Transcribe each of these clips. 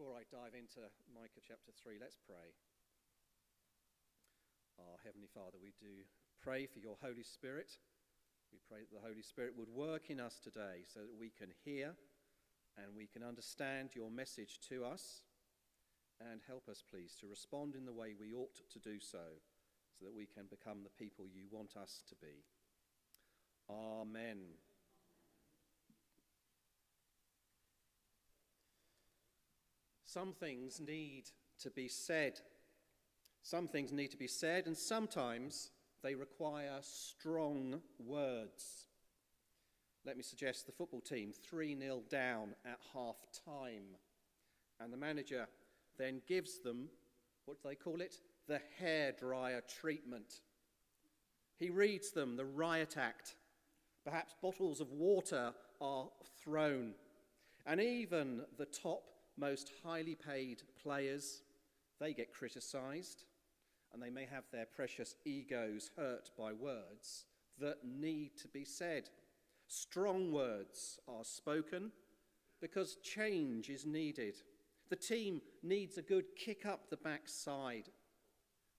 Before I dive into Micah chapter 3, let's pray. Our Heavenly Father, we do pray for your Holy Spirit. We pray that the Holy Spirit would work in us today so that we can hear and we can understand your message to us. And help us, please, to respond in the way we ought to do so, so that we can become the people you want us to be. Amen. Some things need to be said. Some things need to be said, and sometimes they require strong words. Let me suggest the football team 3 0 down at half time, and the manager then gives them, what do they call it? The hairdryer treatment. He reads them the riot act. Perhaps bottles of water are thrown. And even the top most highly paid players, they get criticized and they may have their precious egos hurt by words that need to be said. Strong words are spoken because change is needed. The team needs a good kick up the backside.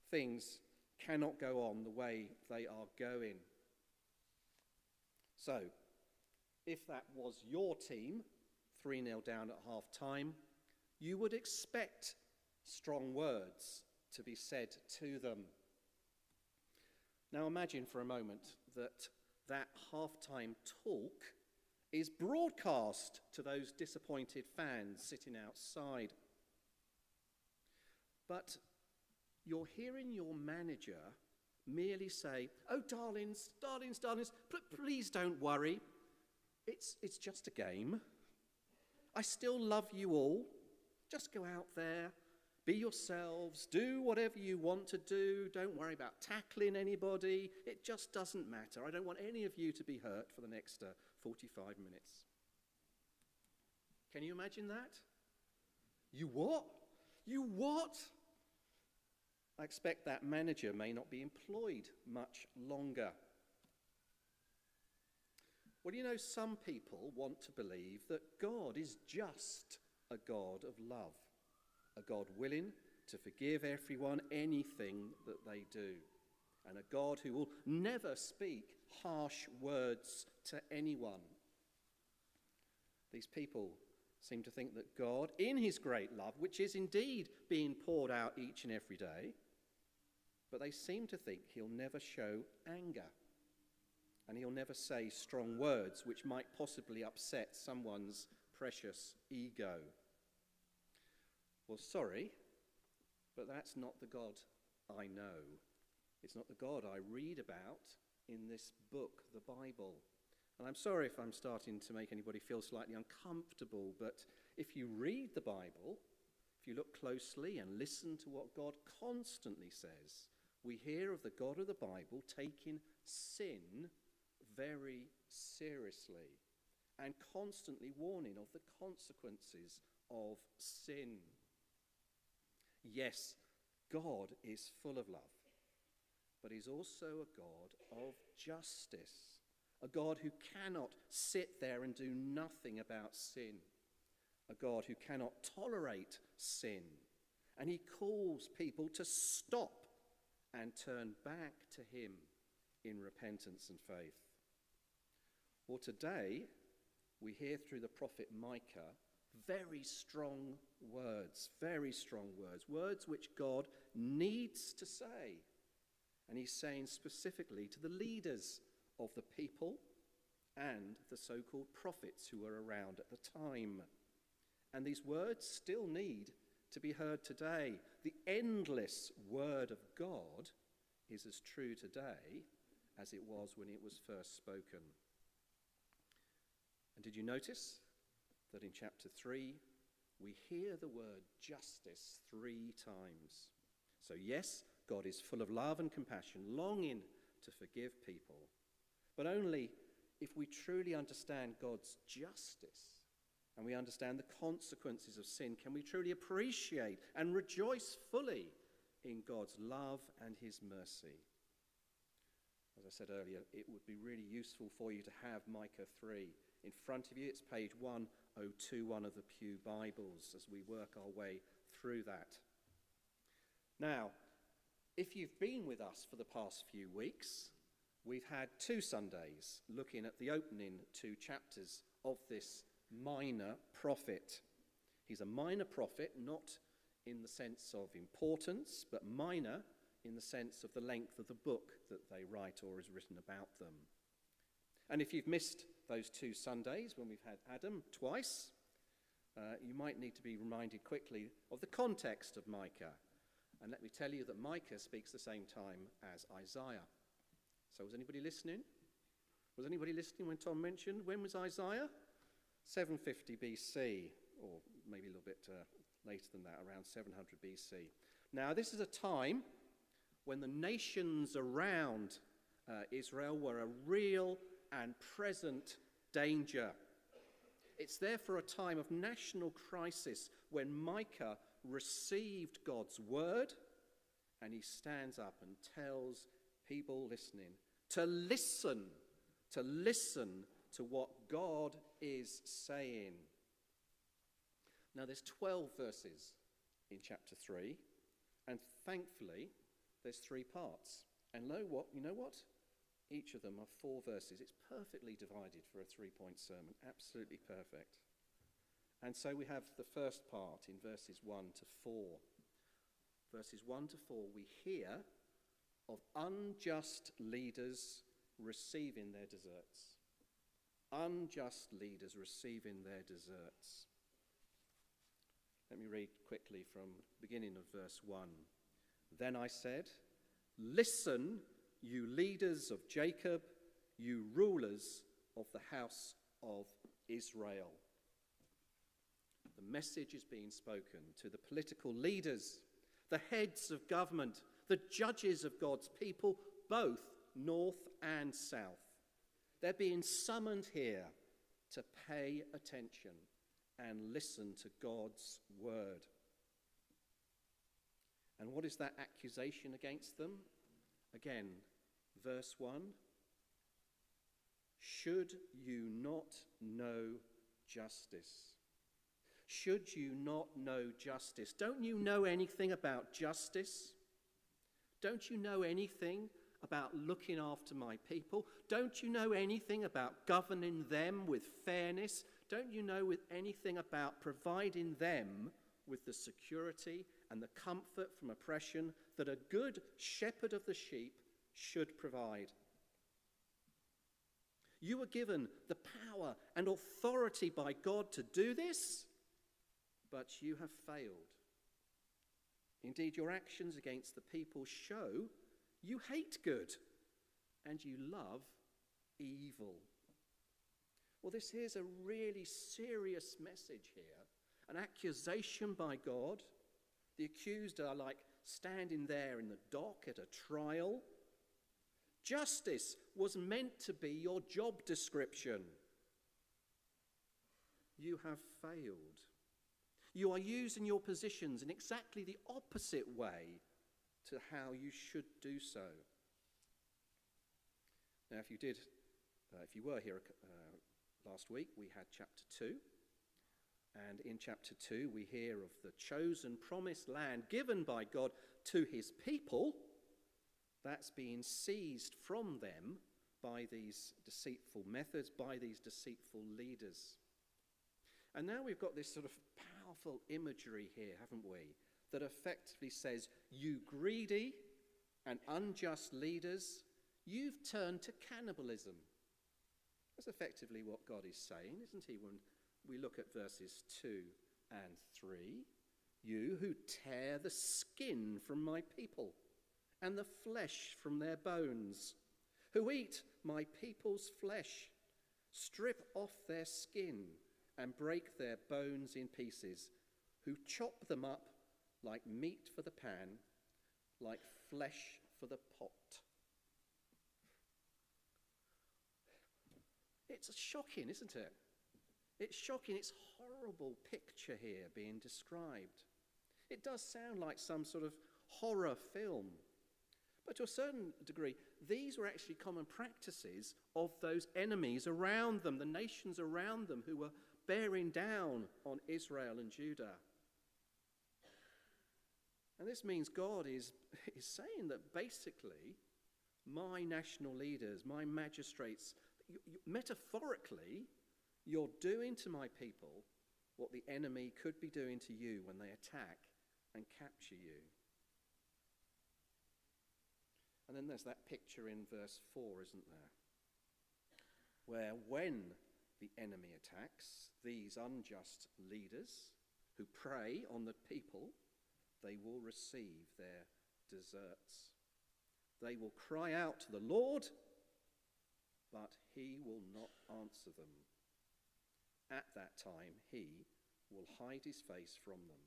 Things cannot go on the way they are going. So, if that was your team, 3 0 down at half time, you would expect strong words to be said to them. Now imagine for a moment that that halftime talk is broadcast to those disappointed fans sitting outside. But you're hearing your manager merely say, Oh, darlings, darlings, darlings, please don't worry. It's, it's just a game. I still love you all. Just go out there, be yourselves, do whatever you want to do. Don't worry about tackling anybody. It just doesn't matter. I don't want any of you to be hurt for the next uh, 45 minutes. Can you imagine that? You what? You what? I expect that manager may not be employed much longer. Well, you know, some people want to believe that God is just a God of love, a God willing to forgive everyone anything that they do, and a God who will never speak harsh words to anyone. These people seem to think that God, in his great love, which is indeed being poured out each and every day, but they seem to think he'll never show anger and he'll never say strong words which might possibly upset someone's precious ego. Well, sorry, but that's not the God I know. It's not the God I read about in this book, the Bible. And I'm sorry if I'm starting to make anybody feel slightly uncomfortable, but if you read the Bible, if you look closely and listen to what God constantly says, we hear of the God of the Bible taking sin very seriously and constantly warning of the consequences of sin. Yes, God is full of love, but He's also a God of justice, a God who cannot sit there and do nothing about sin, a God who cannot tolerate sin. And He calls people to stop and turn back to Him in repentance and faith. Well, today we hear through the prophet Micah very strong words, very strong words, words which God needs to say. And he's saying specifically to the leaders of the people and the so called prophets who were around at the time. And these words still need to be heard today. The endless word of God is as true today as it was when it was first spoken. And did you notice that in chapter 3 we hear the word justice three times? So, yes, God is full of love and compassion, longing to forgive people, but only if we truly understand God's justice and we understand the consequences of sin can we truly appreciate and rejoice fully in God's love and his mercy. As I said earlier, it would be really useful for you to have Micah 3 in front of you. It's page 1021 of the Pew Bibles as we work our way through that. Now, if you've been with us for the past few weeks, we've had two Sundays looking at the opening two chapters of this minor prophet. He's a minor prophet, not in the sense of importance, but minor in the sense of the length of the book that they write or is written about them. And if you've missed those two Sundays when we've had Adam twice, uh, you might need to be reminded quickly of the context of Micah. And let me tell you that Micah speaks the same time as Isaiah. So, was anybody listening? Was anybody listening when Tom mentioned when was Isaiah? 750 BC, or maybe a little bit uh, later than that, around 700 BC. Now, this is a time when the nations around uh, Israel were a real and present danger. It's therefore a time of national crisis when Micah received God's word and he stands up and tells people listening to listen, to listen to what God is saying. Now, there's 12 verses in chapter 3, and thankfully, there's three parts. And know what? You know what? Each of them are four verses. It's perfectly divided for a three point sermon. Absolutely perfect. And so we have the first part in verses 1 to 4. Verses 1 to 4, we hear of unjust leaders receiving their deserts. Unjust leaders receiving their deserts. Let me read quickly from beginning of verse 1. Then I said, Listen, you leaders of Jacob, you rulers of the house of Israel. The message is being spoken to the political leaders, the heads of government, the judges of God's people, both north and south. They're being summoned here to pay attention and listen to God's word. And what is that accusation against them? Again, verse 1 Should you not know justice? Should you not know justice? Don't you know anything about justice? Don't you know anything about looking after my people? Don't you know anything about governing them with fairness? Don't you know anything about providing them with the security and the comfort from oppression that a good shepherd of the sheep should provide? You were given the power and authority by God to do this, but you have failed. Indeed, your actions against the people show you hate good and you love evil. Well, this is a really serious message here an accusation by God. The accused are like standing there in the dock at a trial. Justice was meant to be your job description. You have failed. You are using your positions in exactly the opposite way to how you should do so. Now, if you did, uh, if you were here uh, last week, we had chapter 2. And in chapter 2, we hear of the chosen promised land given by God to his people that's being seized from them by these deceitful methods, by these deceitful leaders. And now we've got this sort of powerful imagery here, haven't we? that effectively says, You greedy and unjust leaders, you've turned to cannibalism. That's effectively what God is saying, isn't He, when we look at verses 2 and 3? You who tear the skin from my people and the flesh from their bones, who eat my people's flesh, strip off their skin and break their bones in pieces, who chop them up like meat for the pan, like flesh for the pot. It's shocking, isn't it? It's shocking. It's horrible picture here being described. It does sound like some sort of horror film. But to a certain degree, these were actually common practices of those enemies around them, the nations around them who were bearing down on Israel and Judah. And this means God is, is saying that basically, my national leaders, my magistrates, you, you, metaphorically, you're doing to my people what the enemy could be doing to you when they attack and capture you. And then there's that picture in verse 4, isn't there? Where when the enemy attacks, these unjust leaders who prey on the people, they will receive their deserts. They will cry out to the Lord, but he will not answer them. At that time, he will hide his face from them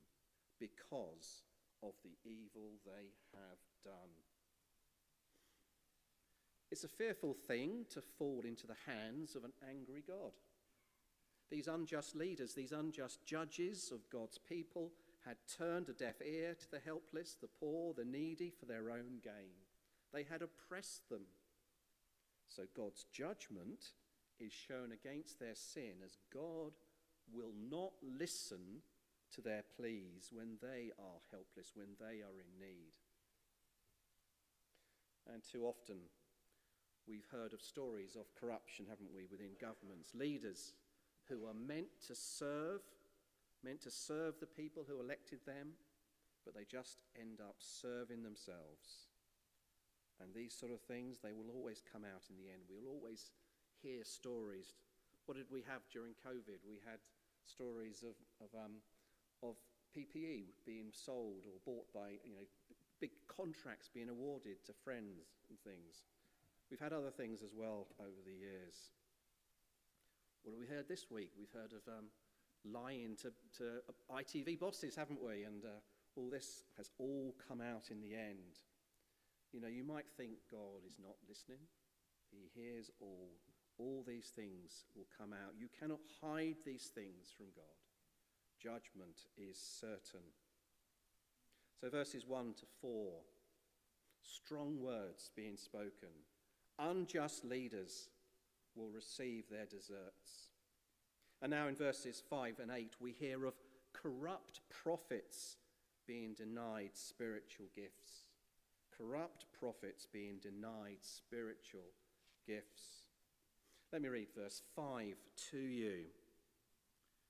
because of the evil they have done. It's a fearful thing to fall into the hands of an angry God. These unjust leaders, these unjust judges of God's people, had turned a deaf ear to the helpless, the poor, the needy for their own gain. They had oppressed them. So God's judgment is shown against their sin as God will not listen to their pleas when they are helpless, when they are in need. And too often, we've heard of stories of corruption, haven't we, within governments, leaders who are meant to serve, meant to serve the people who elected them, but they just end up serving themselves. And these sort of things, they will always come out in the end. We'll always hear stories. What did we have during COVID? We had stories of, of, um, of PPE being sold or bought by, you know, big contracts being awarded to friends and things. We've had other things as well over the years. What have we heard this week? We've heard of um, lying to, to ITV bosses, haven't we? And uh, all this has all come out in the end. You know, you might think God is not listening. He hears all. All these things will come out. You cannot hide these things from God. Judgment is certain. So, verses 1 to 4 strong words being spoken. Unjust leaders will receive their deserts. And now in verses 5 and 8, we hear of corrupt prophets being denied spiritual gifts. Corrupt prophets being denied spiritual gifts. Let me read verse 5 to you.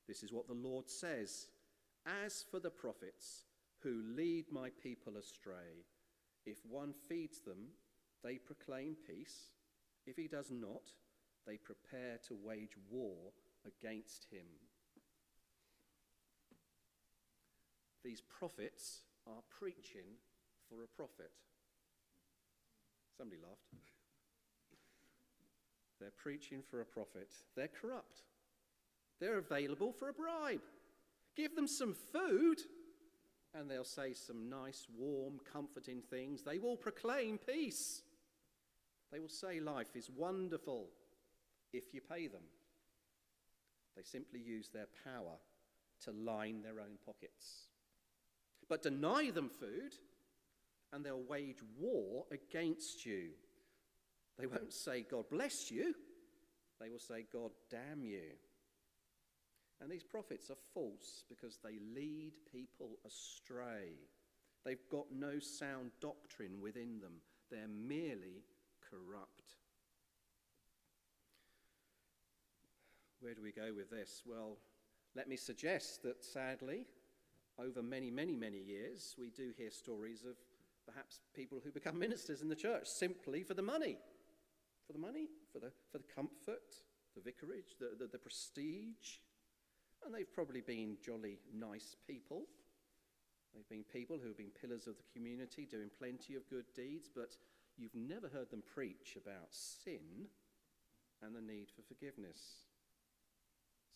This is what the Lord says As for the prophets who lead my people astray, if one feeds them, they proclaim peace. If he does not, they prepare to wage war against him. These prophets are preaching for a profit. Somebody laughed. They're preaching for a profit. They're corrupt. They're available for a bribe. Give them some food, and they'll say some nice, warm, comforting things. They will proclaim peace. They will say life is wonderful if you pay them. They simply use their power to line their own pockets. But deny them food, and they'll wage war against you. They won't say, God bless you. They will say, God damn you. And these prophets are false because they lead people astray. They've got no sound doctrine within them, they're merely corrupt. Where do we go with this? Well, let me suggest that sadly, over many, many, many years, we do hear stories of perhaps people who become ministers in the church simply for the money. For the money, for the, for the comfort, the vicarage, the, the, the prestige. And they've probably been jolly nice people. They've been people who have been pillars of the community, doing plenty of good deeds, but you've never heard them preach about sin and the need for forgiveness.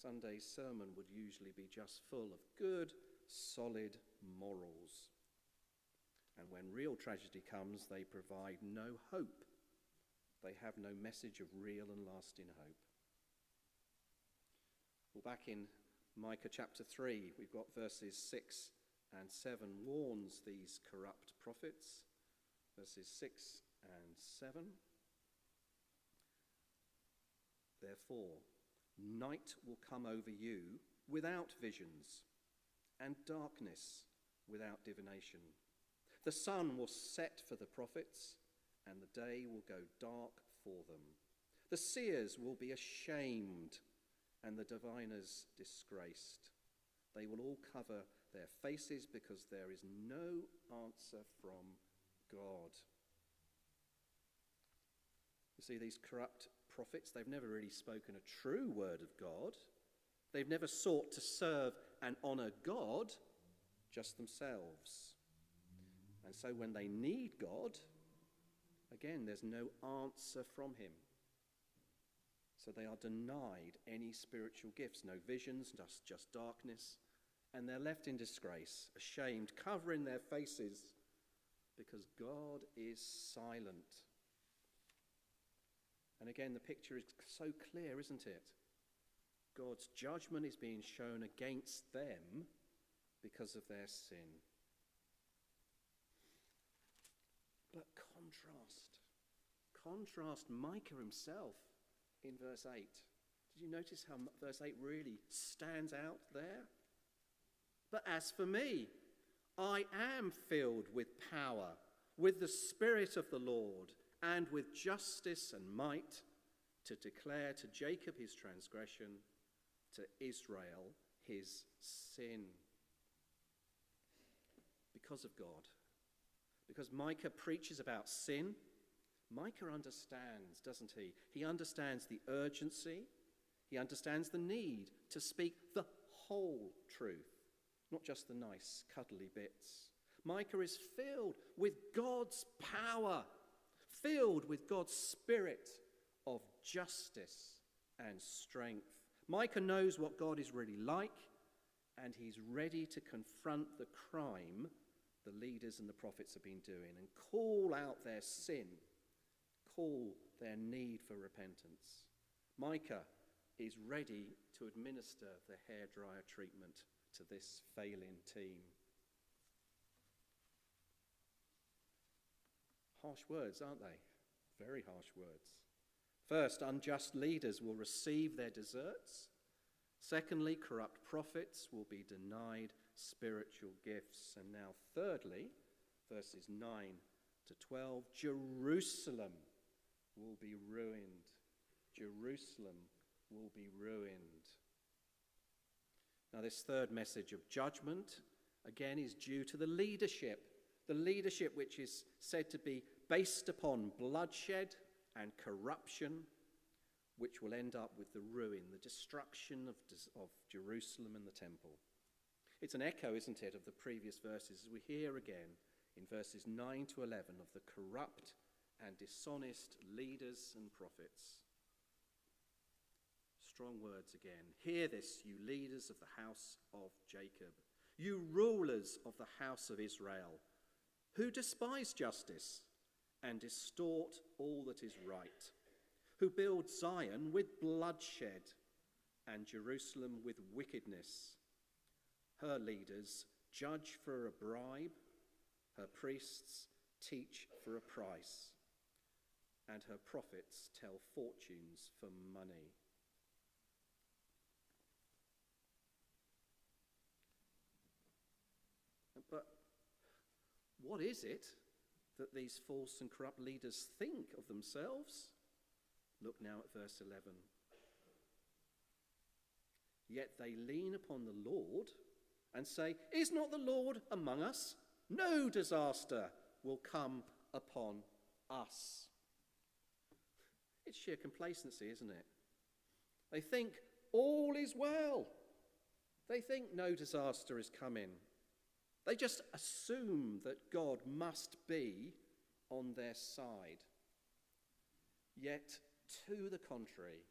Sunday's sermon would usually be just full of good, solid morals. And when real tragedy comes, they provide no hope. They have no message of real and lasting hope. Well, back in Micah chapter 3, we've got verses 6 and 7 warns these corrupt prophets. Verses 6 and 7. Therefore, Night will come over you without visions, and darkness without divination. The sun will set for the prophets, and the day will go dark for them. The seers will be ashamed, and the diviners disgraced. They will all cover their faces because there is no answer from God. You see, these corrupt prophets, they've never really spoken a true word of God. They've never sought to serve and honour God, just themselves. And so when they need God, again, there's no answer from Him. So they are denied any spiritual gifts, no visions, just, just darkness. And they're left in disgrace, ashamed, covering their faces because God is silent. And again, the picture is so clear, isn't it? God's judgment is being shown against them because of their sin. But contrast. Contrast Micah himself in verse 8. Did you notice how verse 8 really stands out there? But as for me, I am filled with power, with the Spirit of the Lord and with justice and might to declare to Jacob his transgression, to Israel his sin. Because of God. Because Micah preaches about sin, Micah understands, doesn't he? He understands the urgency, he understands the need to speak the whole truth, not just the nice, cuddly bits. Micah is filled with God's power filled with God's spirit of justice and strength. Micah knows what God is really like, and he's ready to confront the crime the leaders and the prophets have been doing and call out their sin, call their need for repentance. Micah is ready to administer the hairdryer treatment to this failing team. Harsh words, aren't they? Very harsh words. First, unjust leaders will receive their deserts. Secondly, corrupt prophets will be denied spiritual gifts. And now, thirdly, verses 9 to 12, Jerusalem will be ruined. Jerusalem will be ruined. Now, this third message of judgment, again, is due to the leadership the leadership which is said to be based upon bloodshed and corruption, which will end up with the ruin, the destruction of, of Jerusalem and the temple. It's an echo, isn't it, of the previous verses as we hear again in verses 9 to 11 of the corrupt and dishonest leaders and prophets. Strong words again. Hear this, you leaders of the house of Jacob, you rulers of the house of Israel who despise justice and distort all that is right, who build Zion with bloodshed and Jerusalem with wickedness. Her leaders judge for a bribe, her priests teach for a price, and her prophets tell fortunes for money. But what is it that these false and corrupt leaders think of themselves? Look now at verse 11. Yet they lean upon the Lord and say, Is not the Lord among us? No disaster will come upon us. It's sheer complacency, isn't it? They think all is well. They think no disaster is coming. They just assume that God must be on their side. Yet, to the contrary,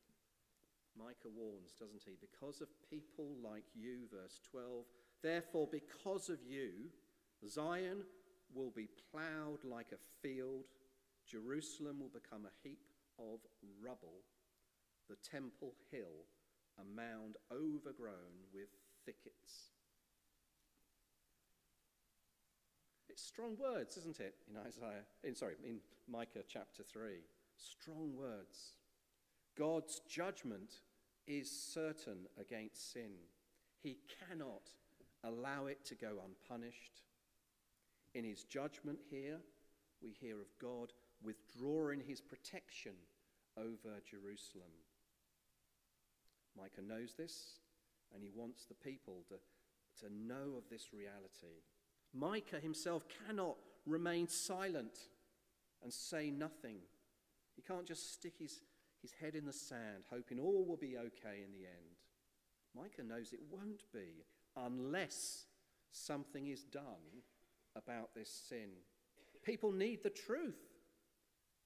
Micah warns, doesn't he? Because of people like you, verse 12, therefore, because of you, Zion will be ploughed like a field, Jerusalem will become a heap of rubble, the temple hill a mound overgrown with thickets. It's strong words, isn't it? In Isaiah, in sorry, in Micah chapter 3. Strong words. God's judgment is certain against sin. He cannot allow it to go unpunished. In his judgment here, we hear of God withdrawing his protection over Jerusalem. Micah knows this, and he wants the people to, to know of this reality. Micah himself cannot remain silent and say nothing. He can't just stick his, his head in the sand, hoping all will be okay in the end. Micah knows it won't be unless something is done about this sin. People need the truth.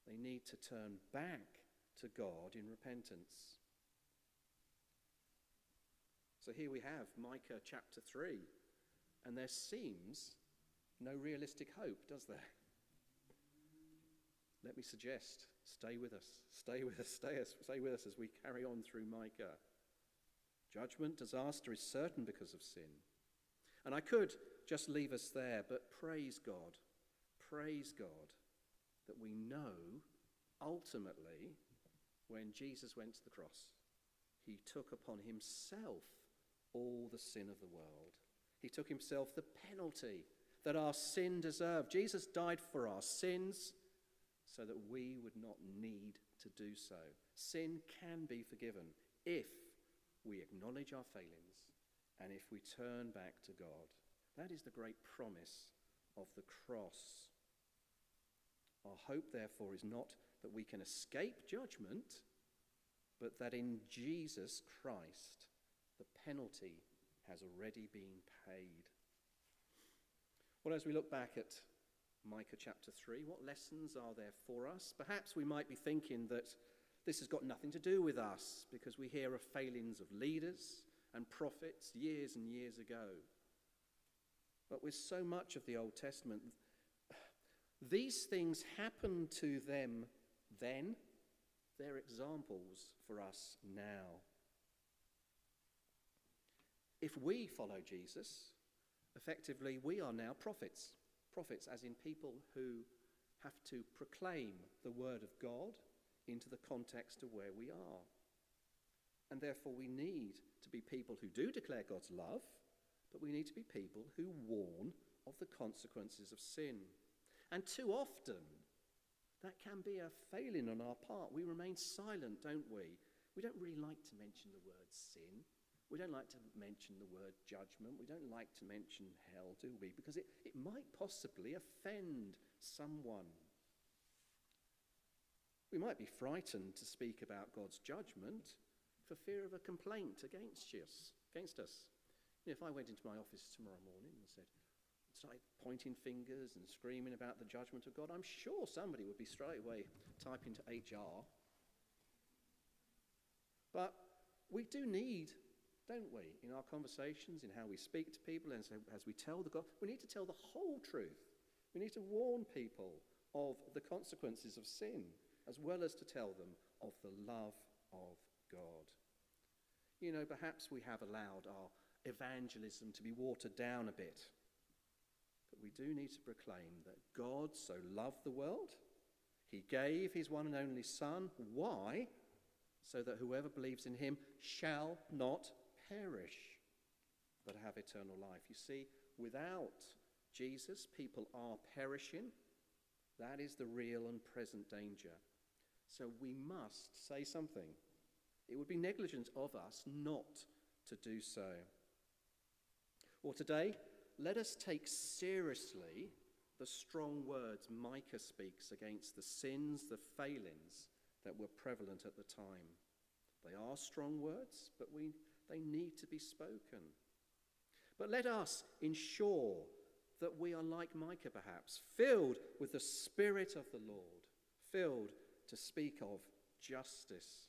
They need to turn back to God in repentance. So here we have Micah chapter 3, and there seems no realistic hope, does there? Let me suggest stay with us, stay with us, stay, us, stay with us as we carry on through Micah. Judgment, disaster is certain because of sin. And I could just leave us there, but praise God, praise God that we know ultimately when Jesus went to the cross, he took upon himself all the sin of the world. He took himself the penalty that our sin deserved. Jesus died for our sins so that we would not need to do so. Sin can be forgiven if we acknowledge our failings and if we turn back to God. That is the great promise of the cross. Our hope, therefore, is not that we can escape judgment, but that in Jesus Christ the penalty has already been paid. Well, as we look back at Micah chapter 3, what lessons are there for us? Perhaps we might be thinking that this has got nothing to do with us because we hear of failings of leaders and prophets years and years ago. But with so much of the Old Testament, these things happened to them then, they're examples for us now. If we follow Jesus, effectively we are now prophets. Prophets, as in people who have to proclaim the word of God into the context of where we are. And therefore, we need to be people who do declare God's love, but we need to be people who warn of the consequences of sin. And too often, that can be a failing on our part. We remain silent, don't we? We don't really like to mention the word sin. We don't like to mention the word judgment. We don't like to mention hell, do we? Because it, it might possibly offend someone. We might be frightened to speak about God's judgment for fear of a complaint against us. Against us. You know, if I went into my office tomorrow morning and said, started pointing fingers and screaming about the judgment of God, I'm sure somebody would be straight away typing to HR. But we do need, don't we, in our conversations, in how we speak to people, and so as we tell the God, we need to tell the whole truth. We need to warn people of the consequences of sin, as well as to tell them of the love of God. You know, perhaps we have allowed our evangelism to be watered down a bit But we do need to proclaim that God so loved the world, he gave his one and only Son. Why? So that whoever believes in him shall not perish, but have eternal life. You see, without Jesus, people are perishing. That is the real and present danger. So we must say something. It would be negligent of us not to do so. Or today, let us take seriously the strong words Micah speaks against the sins, the failings that were prevalent at the time. They are strong words, but we, they need to be spoken. But let us ensure that we are like Micah, perhaps, filled with the Spirit of the Lord, filled to speak of justice.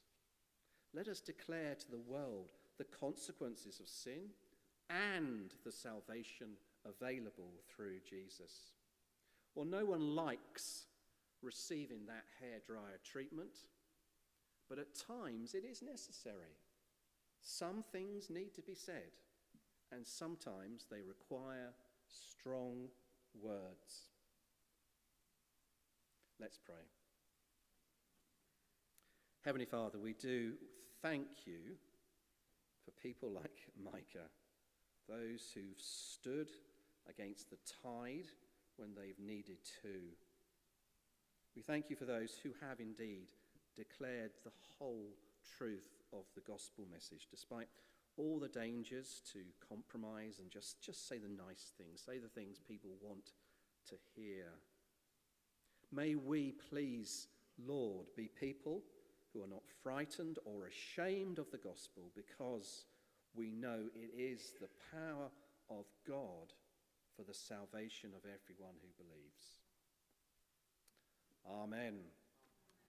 Let us declare to the world the consequences of sin and the salvation available through Jesus. Well, no one likes receiving that hairdryer treatment, but at times it is necessary. Some things need to be said, and sometimes they require strong words. Let's pray. Heavenly Father, we do thank you for people like Micah, those who've stood against the tide when they've needed to. We thank you for those who have indeed declared the whole truth of the gospel message, despite all the dangers to compromise and just, just say the nice things, say the things people want to hear. May we please, Lord, be people who are not frightened or ashamed of the gospel because we know it is the power of God for the salvation of everyone who believes. Amen.